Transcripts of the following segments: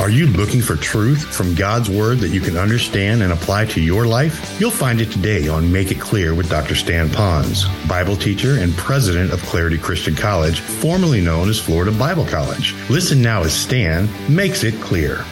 Are you looking for truth from God's Word that you can understand and apply to your life? You'll find it today on Make It Clear with Dr. Stan Ponz, Bible teacher and president of Clarity Christian College, formerly known as Florida Bible College. Listen now as Stan makes it clear.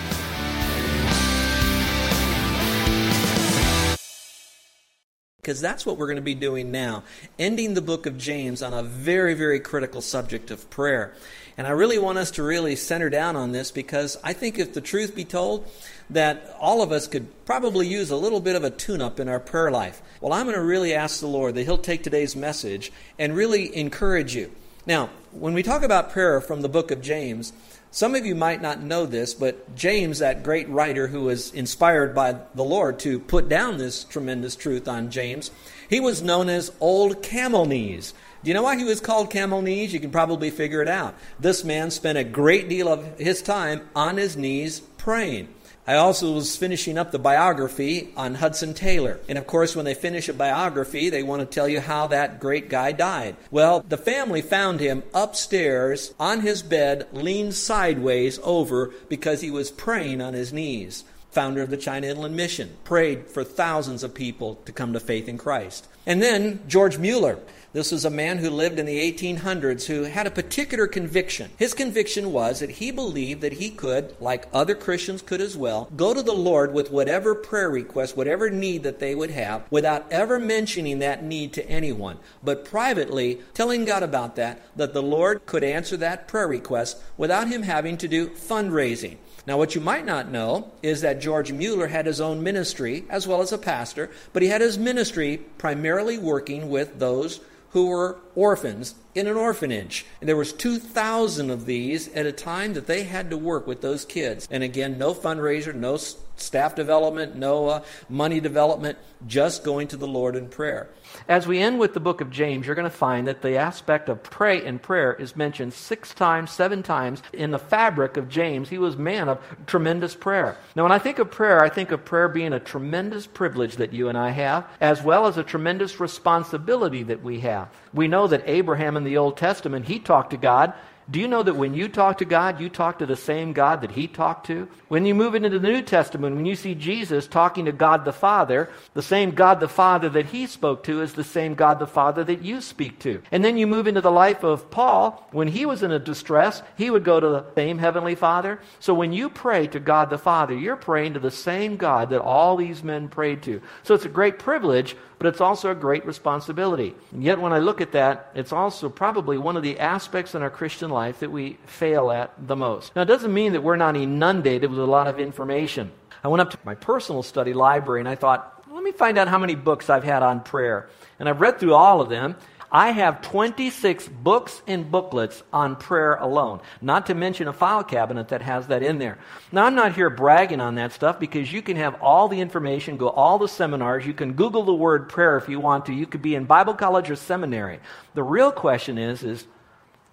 because that's what we're going to be doing now, ending the book of James on a very, very critical subject of prayer. And I really want us to really center down on this because I think if the truth be told, that all of us could probably use a little bit of a tune up in our prayer life. Well, I'm going to really ask the Lord that He'll take today's message and really encourage you. Now, when we talk about prayer from the book of James, some of you might not know this, but James, that great writer who was inspired by the Lord to put down this tremendous truth on James, he was known as Old Camel Knees. Do you know why he was called Camel Knees? You can probably figure it out. This man spent a great deal of his time on his knees praying. I also was finishing up the biography on Hudson Taylor. And of course, when they finish a biography, they want to tell you how that great guy died. Well, the family found him upstairs on his bed, leaned sideways over because he was praying on his knees. Founder of the China Inland Mission, prayed for thousands of people to come to faith in Christ. And then George Mueller. This was a man who lived in the 1800s who had a particular conviction. His conviction was that he believed that he could, like other Christians could as well, go to the Lord with whatever prayer request, whatever need that they would have, without ever mentioning that need to anyone, but privately telling God about that, that the Lord could answer that prayer request without him having to do fundraising. Now, what you might not know is that George Mueller had his own ministry as well as a pastor, but he had his ministry primarily working with those who were orphans in an orphanage. And there was 2,000 of these at a time that they had to work with those kids. And again, no fundraiser, no staff development, no uh, money development, just going to the Lord in prayer. As we end with the book of James, you're going to find that the aspect of pray and prayer is mentioned six times, seven times in the fabric of James. He was man of tremendous prayer. Now, when I think of prayer, I think of prayer being a tremendous privilege that you and I have, as well as a tremendous responsibility that we have. We know that Abraham in the Old Testament, he talked to God do you know that when you talk to God, you talk to the same God that He talked to? When you move into the New Testament, when you see Jesus talking to God the Father, the same God the Father that He spoke to is the same God the Father that you speak to. And then you move into the life of Paul. When he was in a distress, he would go to the same Heavenly Father. So when you pray to God the Father, you're praying to the same God that all these men prayed to. So it's a great privilege but it's also a great responsibility. And yet, when I look at that, it's also probably one of the aspects in our Christian life that we fail at the most. Now, it doesn't mean that we're not inundated with a lot of information. I went up to my personal study library and I thought, let me find out how many books I've had on prayer. And I've read through all of them. I have 26 books and booklets on prayer alone, not to mention a file cabinet that has that in there. Now, I'm not here bragging on that stuff because you can have all the information, go all the seminars, you can Google the word prayer if you want to, you could be in Bible college or seminary. The real question is, is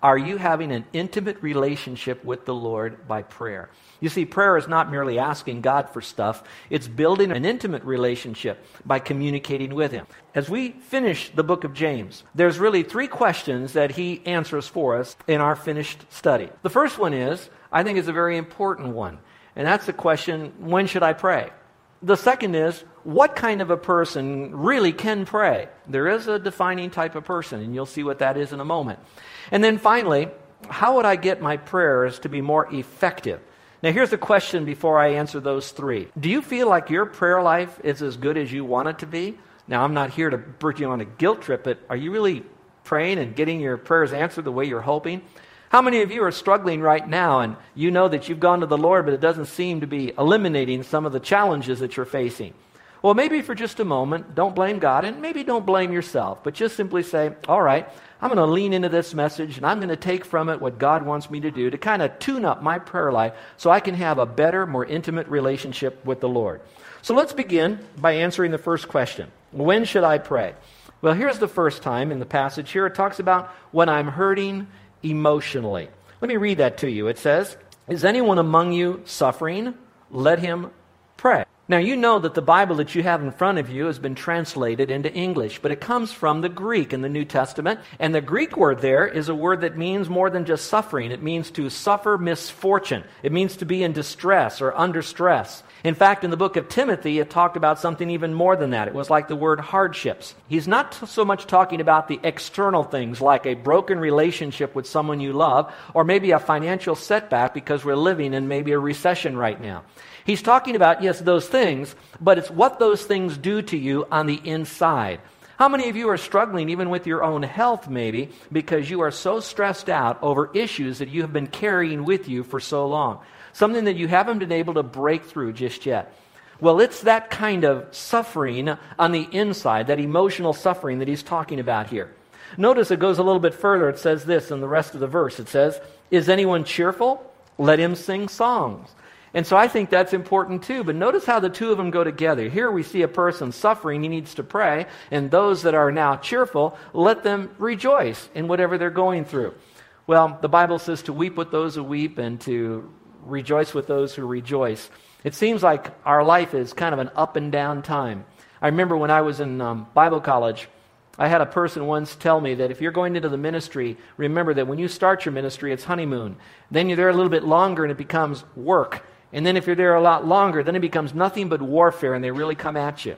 are you having an intimate relationship with the Lord by prayer? You see, prayer is not merely asking God for stuff, it's building an intimate relationship by communicating with Him. As we finish the book of James, there's really three questions that he answers for us in our finished study. The first one is, I think is a very important one, and that's the question when should I pray? The second is, what kind of a person really can pray? There is a defining type of person, and you'll see what that is in a moment. And then finally, how would I get my prayers to be more effective? Now, here's the question before I answer those three Do you feel like your prayer life is as good as you want it to be? Now, I'm not here to bring you on a guilt trip, but are you really praying and getting your prayers answered the way you're hoping? How many of you are struggling right now and you know that you've gone to the Lord, but it doesn't seem to be eliminating some of the challenges that you're facing? Well, maybe for just a moment, don't blame God and maybe don't blame yourself, but just simply say, all right, I'm going to lean into this message and I'm going to take from it what God wants me to do to kind of tune up my prayer life so I can have a better, more intimate relationship with the Lord. So let's begin by answering the first question When should I pray? Well, here's the first time in the passage here. It talks about when I'm hurting emotionally. Let me read that to you. It says, Is anyone among you suffering? Let him pray. Now, you know that the Bible that you have in front of you has been translated into English, but it comes from the Greek in the New Testament. And the Greek word there is a word that means more than just suffering. It means to suffer misfortune, it means to be in distress or under stress. In fact, in the book of Timothy, it talked about something even more than that. It was like the word hardships. He's not so much talking about the external things like a broken relationship with someone you love or maybe a financial setback because we're living in maybe a recession right now. He's talking about, yes, those things, but it's what those things do to you on the inside. How many of you are struggling even with your own health, maybe, because you are so stressed out over issues that you have been carrying with you for so long? Something that you haven't been able to break through just yet. Well, it's that kind of suffering on the inside, that emotional suffering that he's talking about here. Notice it goes a little bit further. It says this in the rest of the verse. It says, Is anyone cheerful? Let him sing songs. And so I think that's important too. But notice how the two of them go together. Here we see a person suffering, he needs to pray. And those that are now cheerful, let them rejoice in whatever they're going through. Well, the Bible says to weep with those who weep and to rejoice with those who rejoice. It seems like our life is kind of an up and down time. I remember when I was in um, Bible college, I had a person once tell me that if you're going into the ministry, remember that when you start your ministry, it's honeymoon. Then you're there a little bit longer and it becomes work. And then if you're there a lot longer, then it becomes nothing but warfare and they really come at you.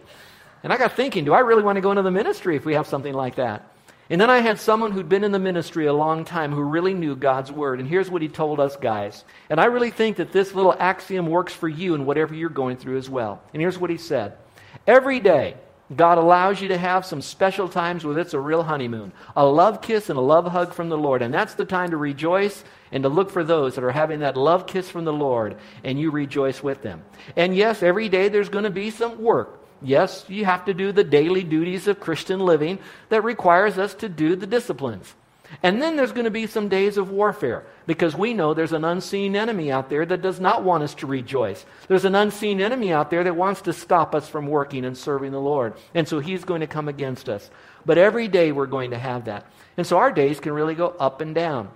And I got thinking, do I really want to go into the ministry if we have something like that? And then I had someone who'd been in the ministry a long time who really knew God's word. And here's what he told us guys. And I really think that this little axiom works for you and whatever you're going through as well. And here's what he said Every day, God allows you to have some special times where it's a real honeymoon, a love kiss and a love hug from the Lord. And that's the time to rejoice and to look for those that are having that love kiss from the Lord, and you rejoice with them. And yes, every day there's going to be some work. Yes, you have to do the daily duties of Christian living that requires us to do the disciplines. And then there's going to be some days of warfare because we know there's an unseen enemy out there that does not want us to rejoice. There's an unseen enemy out there that wants to stop us from working and serving the Lord. And so he's going to come against us. But every day we're going to have that. And so our days can really go up and down.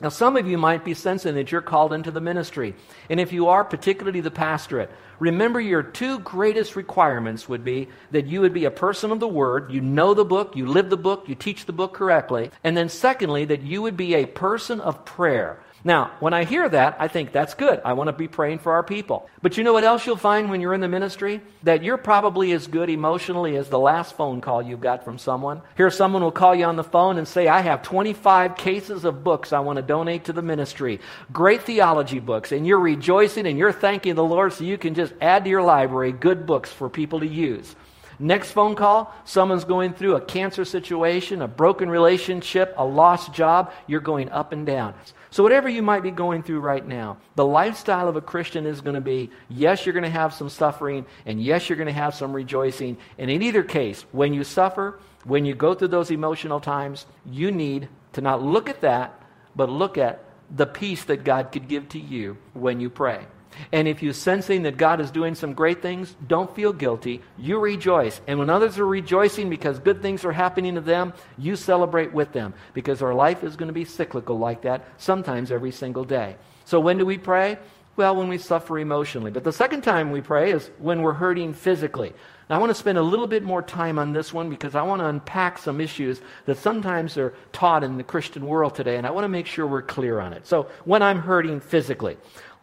Now, some of you might be sensing that you're called into the ministry. And if you are, particularly the pastorate, remember your two greatest requirements would be that you would be a person of the Word, you know the book, you live the book, you teach the book correctly. And then, secondly, that you would be a person of prayer. Now, when I hear that, I think that's good. I want to be praying for our people. But you know what else you'll find when you're in the ministry? That you're probably as good emotionally as the last phone call you've got from someone. Here, someone will call you on the phone and say, I have 25 cases of books I want to donate to the ministry. Great theology books. And you're rejoicing and you're thanking the Lord so you can just add to your library good books for people to use. Next phone call, someone's going through a cancer situation, a broken relationship, a lost job. You're going up and down. So, whatever you might be going through right now, the lifestyle of a Christian is going to be yes, you're going to have some suffering, and yes, you're going to have some rejoicing. And in either case, when you suffer, when you go through those emotional times, you need to not look at that, but look at the peace that God could give to you when you pray. And if you're sensing that God is doing some great things, don't feel guilty. You rejoice. And when others are rejoicing because good things are happening to them, you celebrate with them because our life is going to be cyclical like that sometimes every single day. So when do we pray? Well, when we suffer emotionally. But the second time we pray is when we're hurting physically. Now, I want to spend a little bit more time on this one because I want to unpack some issues that sometimes are taught in the Christian world today, and I want to make sure we're clear on it. So, when I'm hurting physically,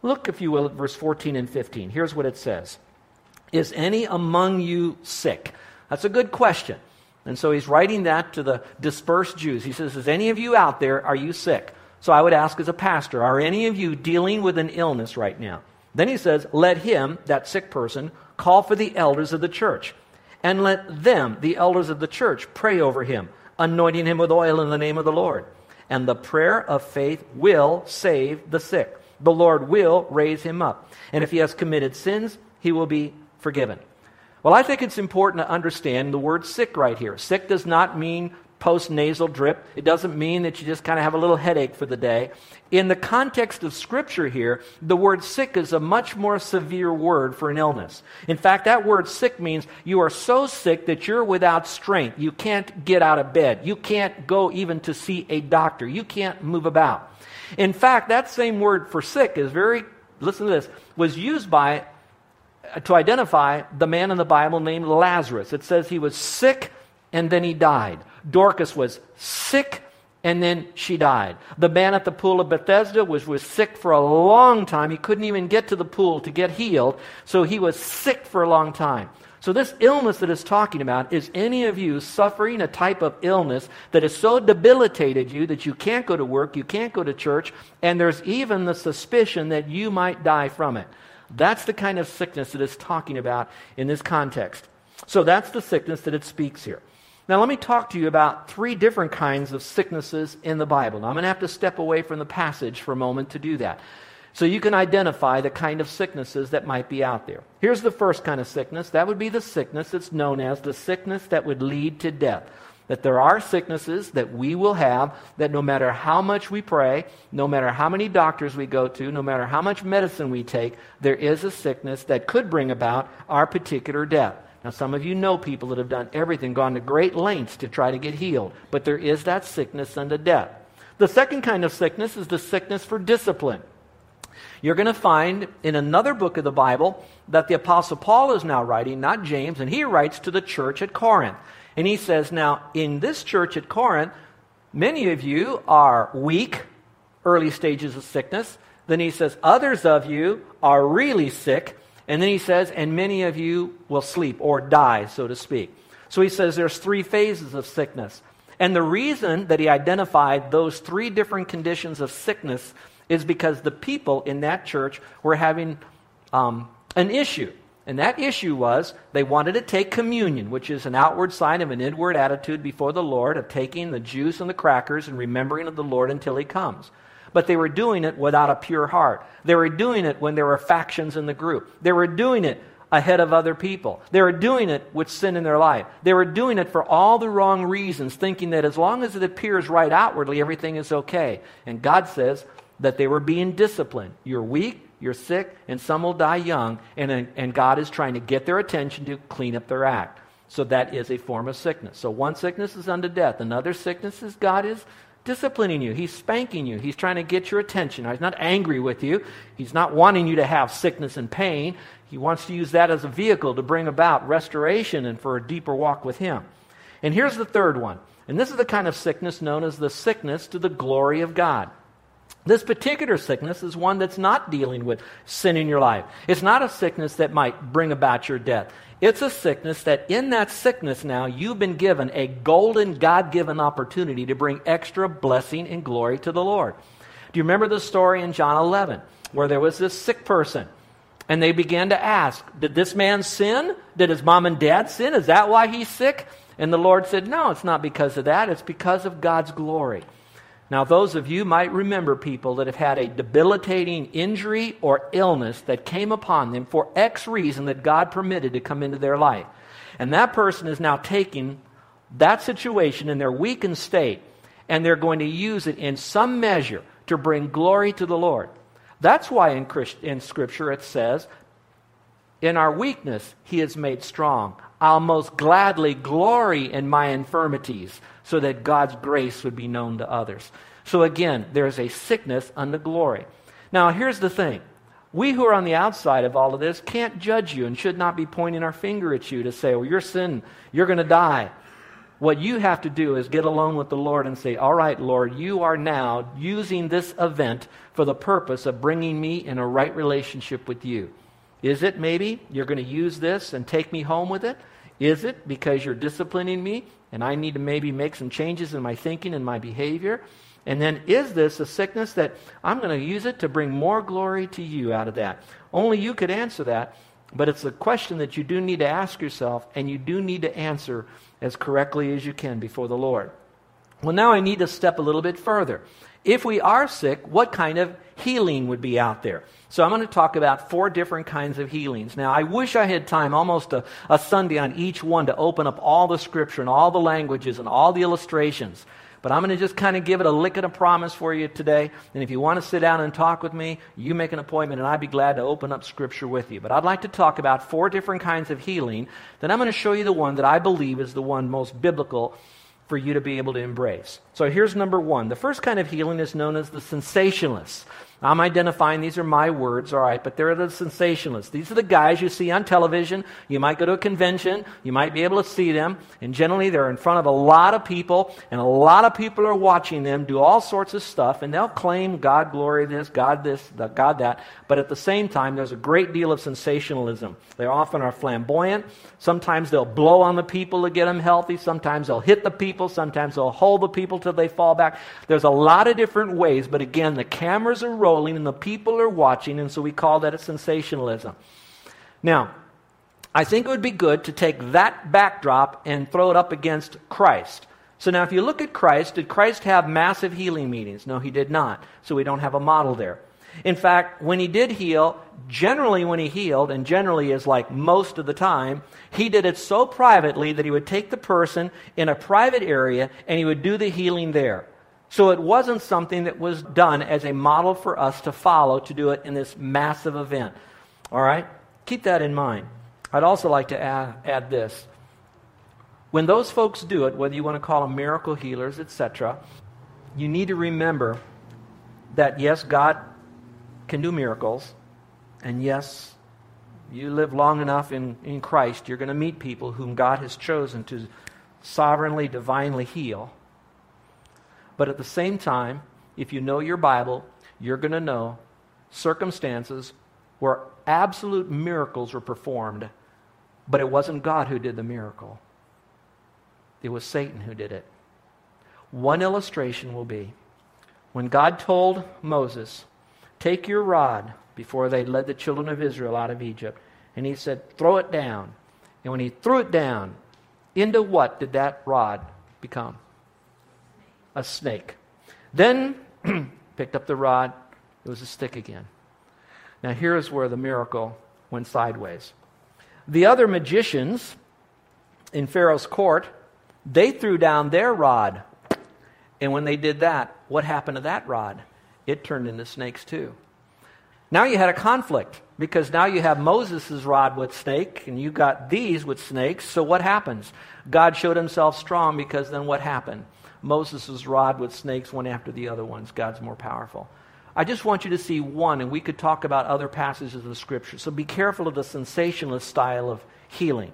Look, if you will, at verse 14 and 15. Here's what it says Is any among you sick? That's a good question. And so he's writing that to the dispersed Jews. He says, Is any of you out there, are you sick? So I would ask as a pastor, Are any of you dealing with an illness right now? Then he says, Let him, that sick person, call for the elders of the church. And let them, the elders of the church, pray over him, anointing him with oil in the name of the Lord. And the prayer of faith will save the sick the Lord will raise him up. And if he has committed sins, he will be forgiven. Well, I think it's important to understand the word sick right here. Sick does not mean post nasal drip, it doesn't mean that you just kind of have a little headache for the day. In the context of Scripture here, the word sick is a much more severe word for an illness. In fact, that word sick means you are so sick that you're without strength. You can't get out of bed. You can't go even to see a doctor. You can't move about. In fact, that same word for sick is very, listen to this, was used by uh, to identify the man in the Bible named Lazarus. It says he was sick and then he died. Dorcas was sick and then she died. The man at the pool of Bethesda was, was sick for a long time. He couldn't even get to the pool to get healed, so he was sick for a long time. So, this illness that it's talking about is any of you suffering a type of illness that has so debilitated you that you can't go to work, you can't go to church, and there's even the suspicion that you might die from it. That's the kind of sickness that it's talking about in this context. So, that's the sickness that it speaks here. Now, let me talk to you about three different kinds of sicknesses in the Bible. Now, I'm going to have to step away from the passage for a moment to do that. So you can identify the kind of sicknesses that might be out there. Here's the first kind of sickness that would be the sickness that's known as the sickness that would lead to death. That there are sicknesses that we will have that no matter how much we pray, no matter how many doctors we go to, no matter how much medicine we take, there is a sickness that could bring about our particular death. Now, some of you know people that have done everything, gone to great lengths to try to get healed, but there is that sickness unto death. The second kind of sickness is the sickness for discipline. You're going to find in another book of the Bible that the Apostle Paul is now writing, not James, and he writes to the church at Corinth. And he says, Now, in this church at Corinth, many of you are weak, early stages of sickness. Then he says, Others of you are really sick and then he says, and many of you will sleep or die, so to speak. So he says there's three phases of sickness. And the reason that he identified those three different conditions of sickness is because the people in that church were having um, an issue. And that issue was they wanted to take communion, which is an outward sign of an inward attitude before the Lord of taking the juice and the crackers and remembering of the Lord until he comes but they were doing it without a pure heart. They were doing it when there were factions in the group. They were doing it ahead of other people. They were doing it with sin in their life. They were doing it for all the wrong reasons, thinking that as long as it appears right outwardly, everything is okay. And God says that they were being disciplined. You're weak, you're sick, and some will die young, and, and God is trying to get their attention to clean up their act. So that is a form of sickness. So one sickness is unto death. Another sickness is God is disciplining you. He's spanking you. He's trying to get your attention. He's not angry with you. He's not wanting you to have sickness and pain. He wants to use that as a vehicle to bring about restoration and for a deeper walk with Him. And here's the third one. And this is the kind of sickness known as the sickness to the glory of God. This particular sickness is one that's not dealing with sin in your life. It's not a sickness that might bring about your death. It's a sickness that in that sickness now you've been given a golden God given opportunity to bring extra blessing and glory to the Lord. Do you remember the story in John 11 where there was this sick person and they began to ask, Did this man sin? Did his mom and dad sin? Is that why he's sick? And the Lord said, No, it's not because of that. It's because of God's glory. Now, those of you might remember people that have had a debilitating injury or illness that came upon them for X reason that God permitted to come into their life. And that person is now taking that situation in their weakened state and they're going to use it in some measure to bring glory to the Lord. That's why in, Christ, in Scripture it says, In our weakness he is made strong. I'll most gladly glory in my infirmities so that God's grace would be known to others. So again, there's a sickness unto glory. Now, here's the thing. We who are on the outside of all of this can't judge you and should not be pointing our finger at you to say, well, you're sin, you're going to die. What you have to do is get alone with the Lord and say, All right, Lord, you are now using this event for the purpose of bringing me in a right relationship with you. Is it maybe you're going to use this and take me home with it? Is it because you're disciplining me and I need to maybe make some changes in my thinking and my behavior? And then, is this a sickness that I'm going to use it to bring more glory to you out of that? Only you could answer that, but it's a question that you do need to ask yourself and you do need to answer as correctly as you can before the Lord. Well, now I need to step a little bit further. If we are sick, what kind of healing would be out there? So I'm going to talk about four different kinds of healings. Now, I wish I had time, almost a, a Sunday on each one, to open up all the scripture and all the languages and all the illustrations. But I'm going to just kind of give it a lick and a promise for you today. And if you want to sit down and talk with me, you make an appointment, and I'd be glad to open up Scripture with you. But I'd like to talk about four different kinds of healing. Then I'm going to show you the one that I believe is the one most biblical for you to be able to embrace. So here's number one. The first kind of healing is known as the sensationalists. I'm identifying these are my words, all right, but they're the sensationalists. These are the guys you see on television. You might go to a convention, you might be able to see them, and generally they're in front of a lot of people, and a lot of people are watching them do all sorts of stuff, and they'll claim God glory this, God this, God that, but at the same time, there's a great deal of sensationalism. They often are flamboyant. Sometimes they'll blow on the people to get them healthy. Sometimes they'll hit the people. Sometimes they'll hold the people till they fall back. There's a lot of different ways, but again, the cameras are rolling and the people are watching, and so we call that a sensationalism. Now, I think it would be good to take that backdrop and throw it up against Christ. So now, if you look at Christ, did Christ have massive healing meetings? No, he did not. So we don't have a model there. In fact, when he did heal, generally when he healed, and generally is like most of the time, he did it so privately that he would take the person in a private area and he would do the healing there. So it wasn't something that was done as a model for us to follow to do it in this massive event. All right? Keep that in mind. I'd also like to add, add this. When those folks do it, whether you want to call them miracle healers, etc., you need to remember that yes, God can do miracles. And yes, you live long enough in, in Christ, you're going to meet people whom God has chosen to sovereignly, divinely heal. But at the same time, if you know your Bible, you're going to know circumstances where absolute miracles were performed, but it wasn't God who did the miracle, it was Satan who did it. One illustration will be when God told Moses, Take your rod, before they led the children of Israel out of Egypt. And he said, Throw it down. And when he threw it down, into what did that rod become? A snake. Then picked up the rod, it was a stick again. Now, here's where the miracle went sideways. The other magicians in Pharaoh's court, they threw down their rod. And when they did that, what happened to that rod? It turned into snakes too. Now you had a conflict because now you have Moses' rod with snake and you got these with snakes. So what happens? God showed himself strong because then what happened? Moses' rod with snakes went after the other ones. God's more powerful. I just want you to see one, and we could talk about other passages of the scripture. So be careful of the sensationalist style of healing.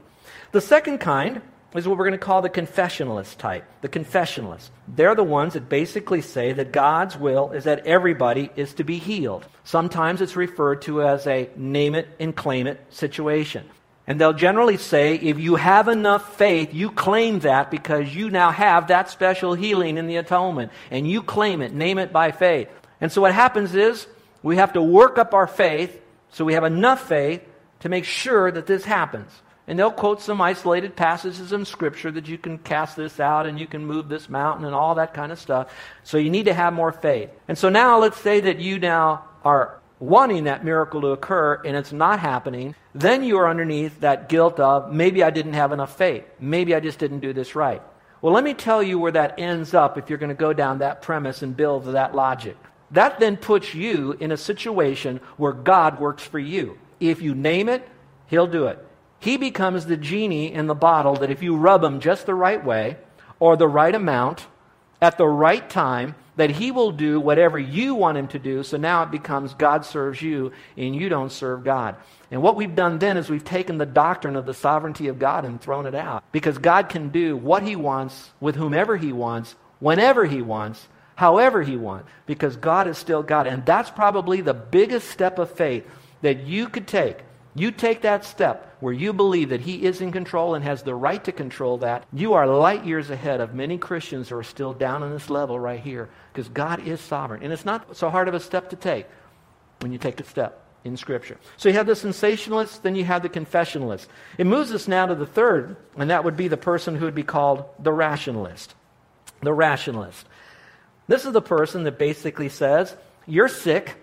The second kind is what we're going to call the confessionalist type. The confessionalists. They're the ones that basically say that God's will is that everybody is to be healed. Sometimes it's referred to as a name it and claim it situation. And they'll generally say, if you have enough faith, you claim that because you now have that special healing in the atonement. And you claim it, name it by faith. And so what happens is we have to work up our faith so we have enough faith to make sure that this happens. And they'll quote some isolated passages in Scripture that you can cast this out and you can move this mountain and all that kind of stuff. So you need to have more faith. And so now let's say that you now are wanting that miracle to occur and it's not happening. Then you are underneath that guilt of maybe I didn't have enough faith. Maybe I just didn't do this right. Well, let me tell you where that ends up if you're going to go down that premise and build that logic. That then puts you in a situation where God works for you. If you name it, He'll do it. He becomes the genie in the bottle that if you rub him just the right way or the right amount at the right time, that he will do whatever you want him to do. So now it becomes God serves you and you don't serve God. And what we've done then is we've taken the doctrine of the sovereignty of God and thrown it out. Because God can do what he wants with whomever he wants, whenever he wants, however he wants. Because God is still God. And that's probably the biggest step of faith that you could take you take that step where you believe that He is in control and has the right to control that, you are light years ahead of many Christians who are still down on this level right here because God is sovereign. And it's not so hard of a step to take when you take a step in Scripture. So you have the sensationalist, then you have the confessionalist. It moves us now to the third, and that would be the person who would be called the rationalist. The rationalist. This is the person that basically says, You're sick,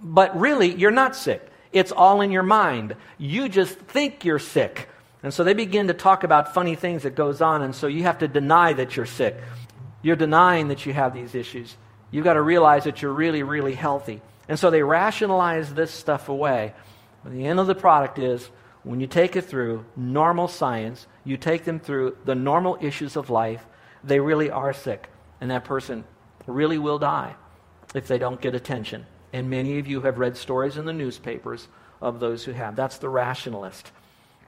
but really, you're not sick. It's all in your mind. You just think you're sick. And so they begin to talk about funny things that goes on, and so you have to deny that you're sick. You're denying that you have these issues. You've got to realize that you're really, really healthy. And so they rationalize this stuff away. But the end of the product is when you take it through normal science, you take them through the normal issues of life, they really are sick. and that person really will die if they don't get attention. And many of you have read stories in the newspapers of those who have. That's the rationalist.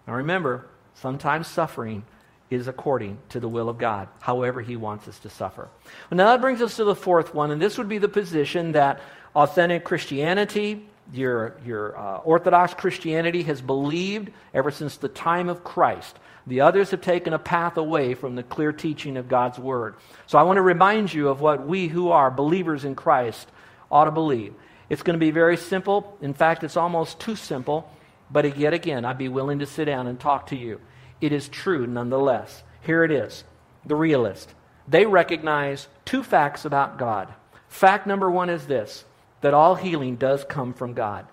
Now remember, sometimes suffering is according to the will of God, however He wants us to suffer. Well, now that brings us to the fourth one, and this would be the position that authentic Christianity, your, your uh, Orthodox Christianity, has believed ever since the time of Christ. The others have taken a path away from the clear teaching of God's Word. So I want to remind you of what we who are believers in Christ ought to believe. It's going to be very simple. In fact, it's almost too simple. But yet again, I'd be willing to sit down and talk to you. It is true nonetheless. Here it is the realist. They recognize two facts about God. Fact number one is this that all healing does come from God.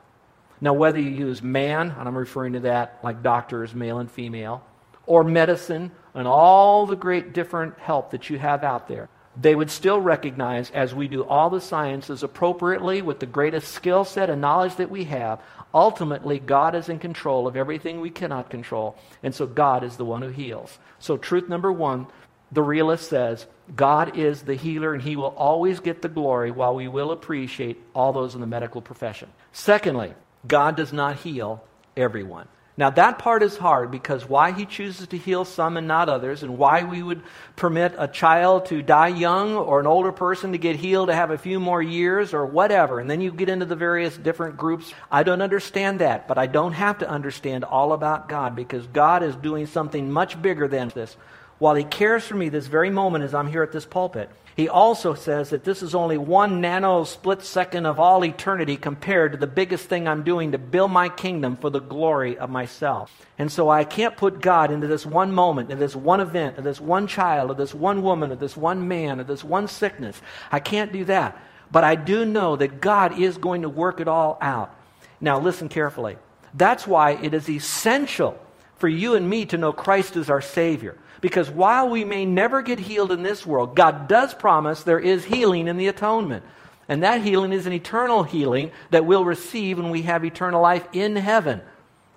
Now, whether you use man, and I'm referring to that like doctors, male and female, or medicine, and all the great different help that you have out there, they would still recognize, as we do all the sciences appropriately with the greatest skill set and knowledge that we have, ultimately God is in control of everything we cannot control. And so God is the one who heals. So, truth number one the realist says God is the healer and he will always get the glory while we will appreciate all those in the medical profession. Secondly, God does not heal everyone. Now, that part is hard because why he chooses to heal some and not others, and why we would permit a child to die young or an older person to get healed to have a few more years or whatever. And then you get into the various different groups. I don't understand that, but I don't have to understand all about God because God is doing something much bigger than this. While he cares for me this very moment as I'm here at this pulpit, he also says that this is only one nano split second of all eternity compared to the biggest thing I'm doing to build my kingdom for the glory of myself. And so I can't put God into this one moment, into this one event, into this one child, or this one woman, or this one man, or this one sickness. I can't do that. But I do know that God is going to work it all out. Now, listen carefully. That's why it is essential for you and me to know Christ as our Savior. Because while we may never get healed in this world, God does promise there is healing in the atonement. And that healing is an eternal healing that we'll receive when we have eternal life in heaven.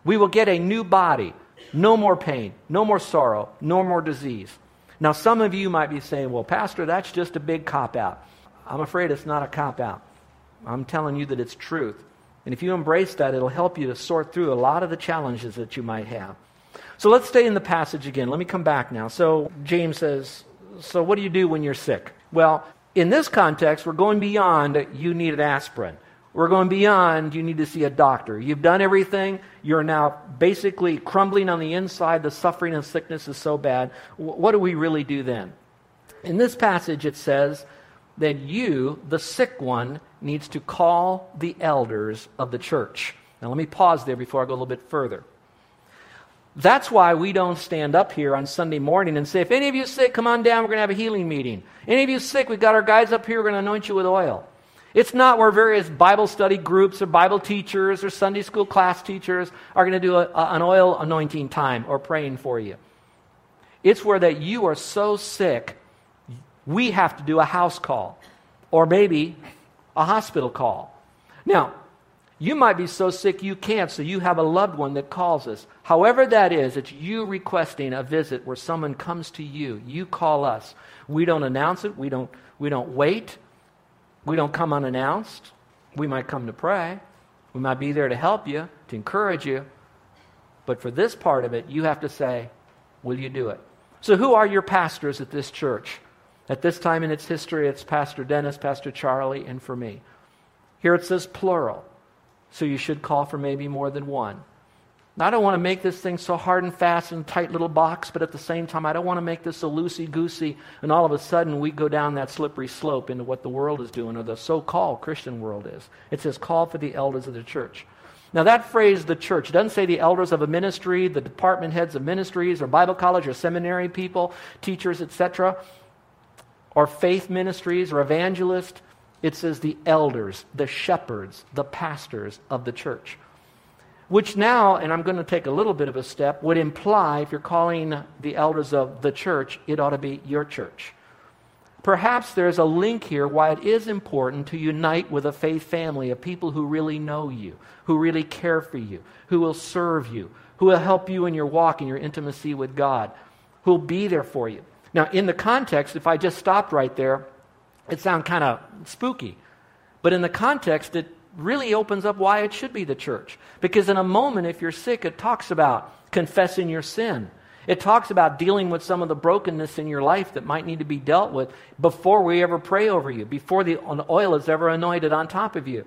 We will get a new body, no more pain, no more sorrow, no more disease. Now, some of you might be saying, well, Pastor, that's just a big cop out. I'm afraid it's not a cop out. I'm telling you that it's truth. And if you embrace that, it'll help you to sort through a lot of the challenges that you might have. So let's stay in the passage again. Let me come back now. So James says, So what do you do when you're sick? Well, in this context, we're going beyond you need an aspirin. We're going beyond you need to see a doctor. You've done everything. You're now basically crumbling on the inside. The suffering and sickness is so bad. What do we really do then? In this passage, it says that you, the sick one, needs to call the elders of the church. Now, let me pause there before I go a little bit further. That's why we don't stand up here on Sunday morning and say, if any of you sick, come on down, we're going to have a healing meeting. Any of you sick, we've got our guys up here, we're going to anoint you with oil. It's not where various Bible study groups or Bible teachers or Sunday school class teachers are going to do a, a, an oil anointing time or praying for you. It's where that you are so sick, we have to do a house call or maybe a hospital call. Now, you might be so sick you can't, so you have a loved one that calls us. However, that is, it's you requesting a visit where someone comes to you. You call us. We don't announce it, we don't, we don't wait, we don't come unannounced. We might come to pray, we might be there to help you, to encourage you. But for this part of it, you have to say, Will you do it? So, who are your pastors at this church? At this time in its history, it's Pastor Dennis, Pastor Charlie, and for me. Here it says plural so you should call for maybe more than one. Now, I don't want to make this thing so hard and fast and tight little box, but at the same time, I don't want to make this so loosey goosey, and all of a sudden we go down that slippery slope into what the world is doing, or the so called Christian world is. It says, call for the elders of the church. Now, that phrase, the church, doesn't say the elders of a ministry, the department heads of ministries, or Bible college, or seminary people, teachers, etc., or faith ministries, or evangelists. It says the elders, the shepherds, the pastors of the church. Which now, and I'm going to take a little bit of a step, would imply if you're calling the elders of the church, it ought to be your church. Perhaps there's a link here why it is important to unite with a faith family of people who really know you, who really care for you, who will serve you, who will help you in your walk and your intimacy with God, who will be there for you. Now, in the context, if I just stopped right there, it sounds kind of spooky. But in the context, it really opens up why it should be the church. Because in a moment, if you're sick, it talks about confessing your sin. It talks about dealing with some of the brokenness in your life that might need to be dealt with before we ever pray over you, before the oil is ever anointed on top of you.